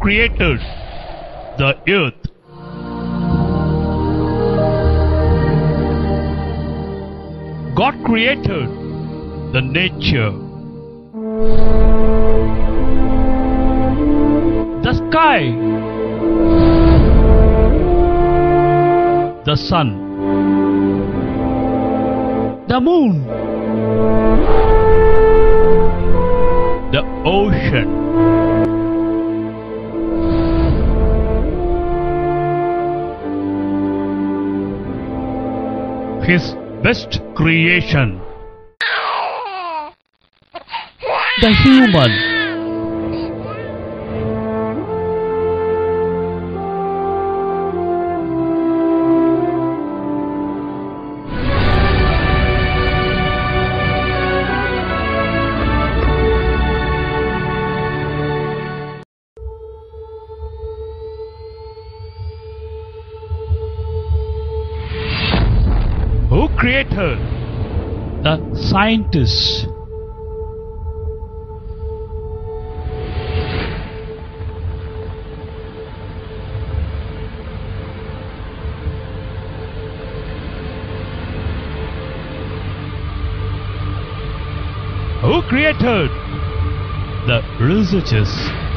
created the earth. God created the nature. The sky. The sun. The moon. The ocean. His best creation. The human. Who created the scientists? Who created the researchers?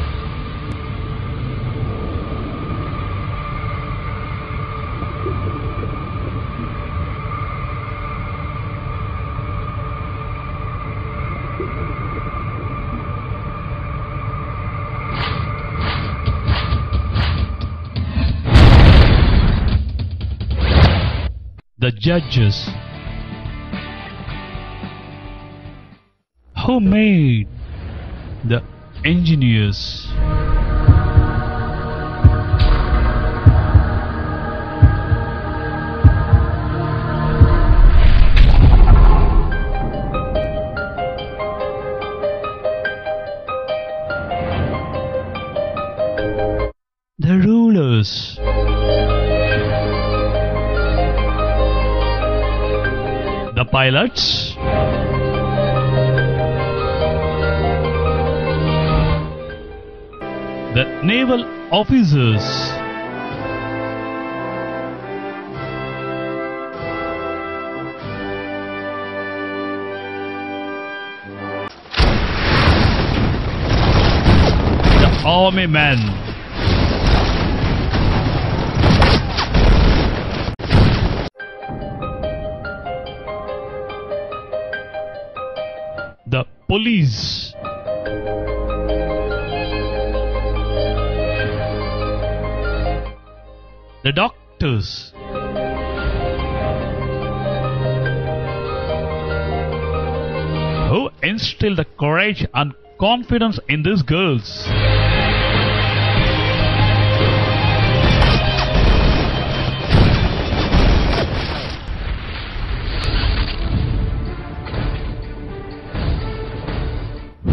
Judges. Who made the engineers? The rulers pilots. The naval officers. The army men police. The doctors. Who instill the courage and confidence in these girls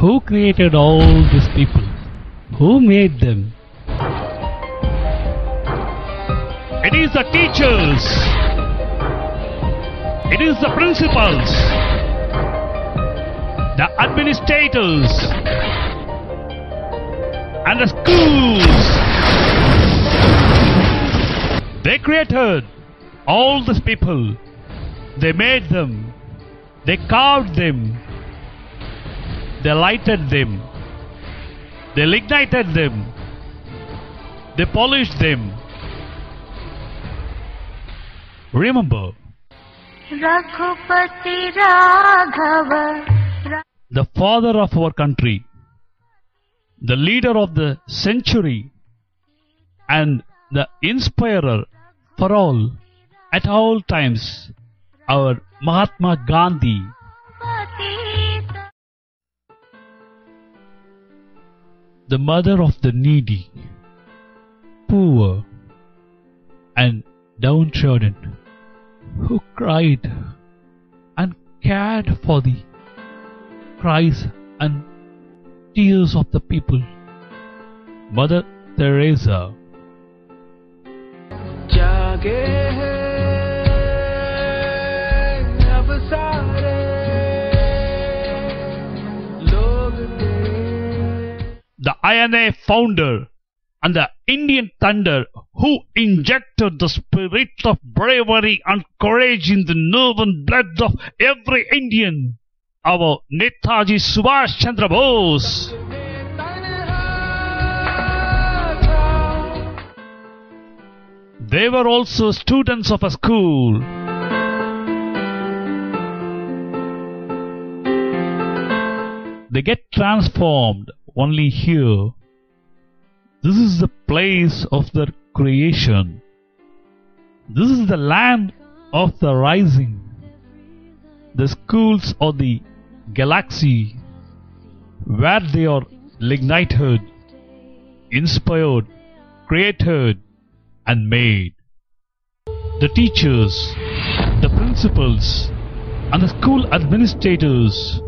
Who created all these people? Who made them? It is the teachers. It is the principals. The administrators. And the schools. They created all these people. They made them. They carved them. They lighted them. They lignited them. They polished them. Remember. The father of our country, the leader of the century, and the inspirer for all at all times, our Mahatma Gandhi. The mother of the needy, poor, and downtrodden, who cried and cared for the cries and tears of the people. Mother Teresa. INA founder and the Indian thunder who injected the spirit of bravery and courage in the nerve and blood of every Indian, our Netaji Subhash Chandra Bose. They were also students of a school. They get transformed only here. This is the place of their creation. This is the land of the rising. The schools of the galaxy where they are lignited, inspired, created, and made. The teachers, the principals, and the school administrators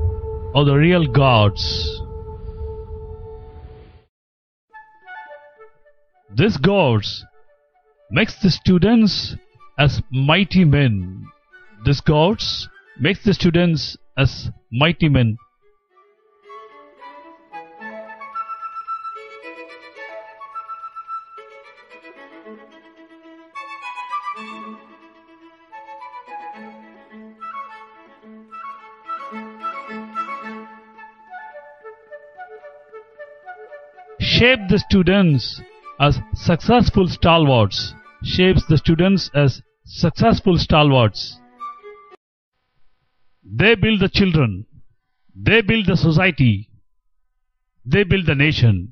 are the real gods. This gods makes the students as mighty men. This gods makes the students as mighty men. shape the students as successful stalwarts shapes the students as successful stalwarts. They build the children. They build the society. They build the nation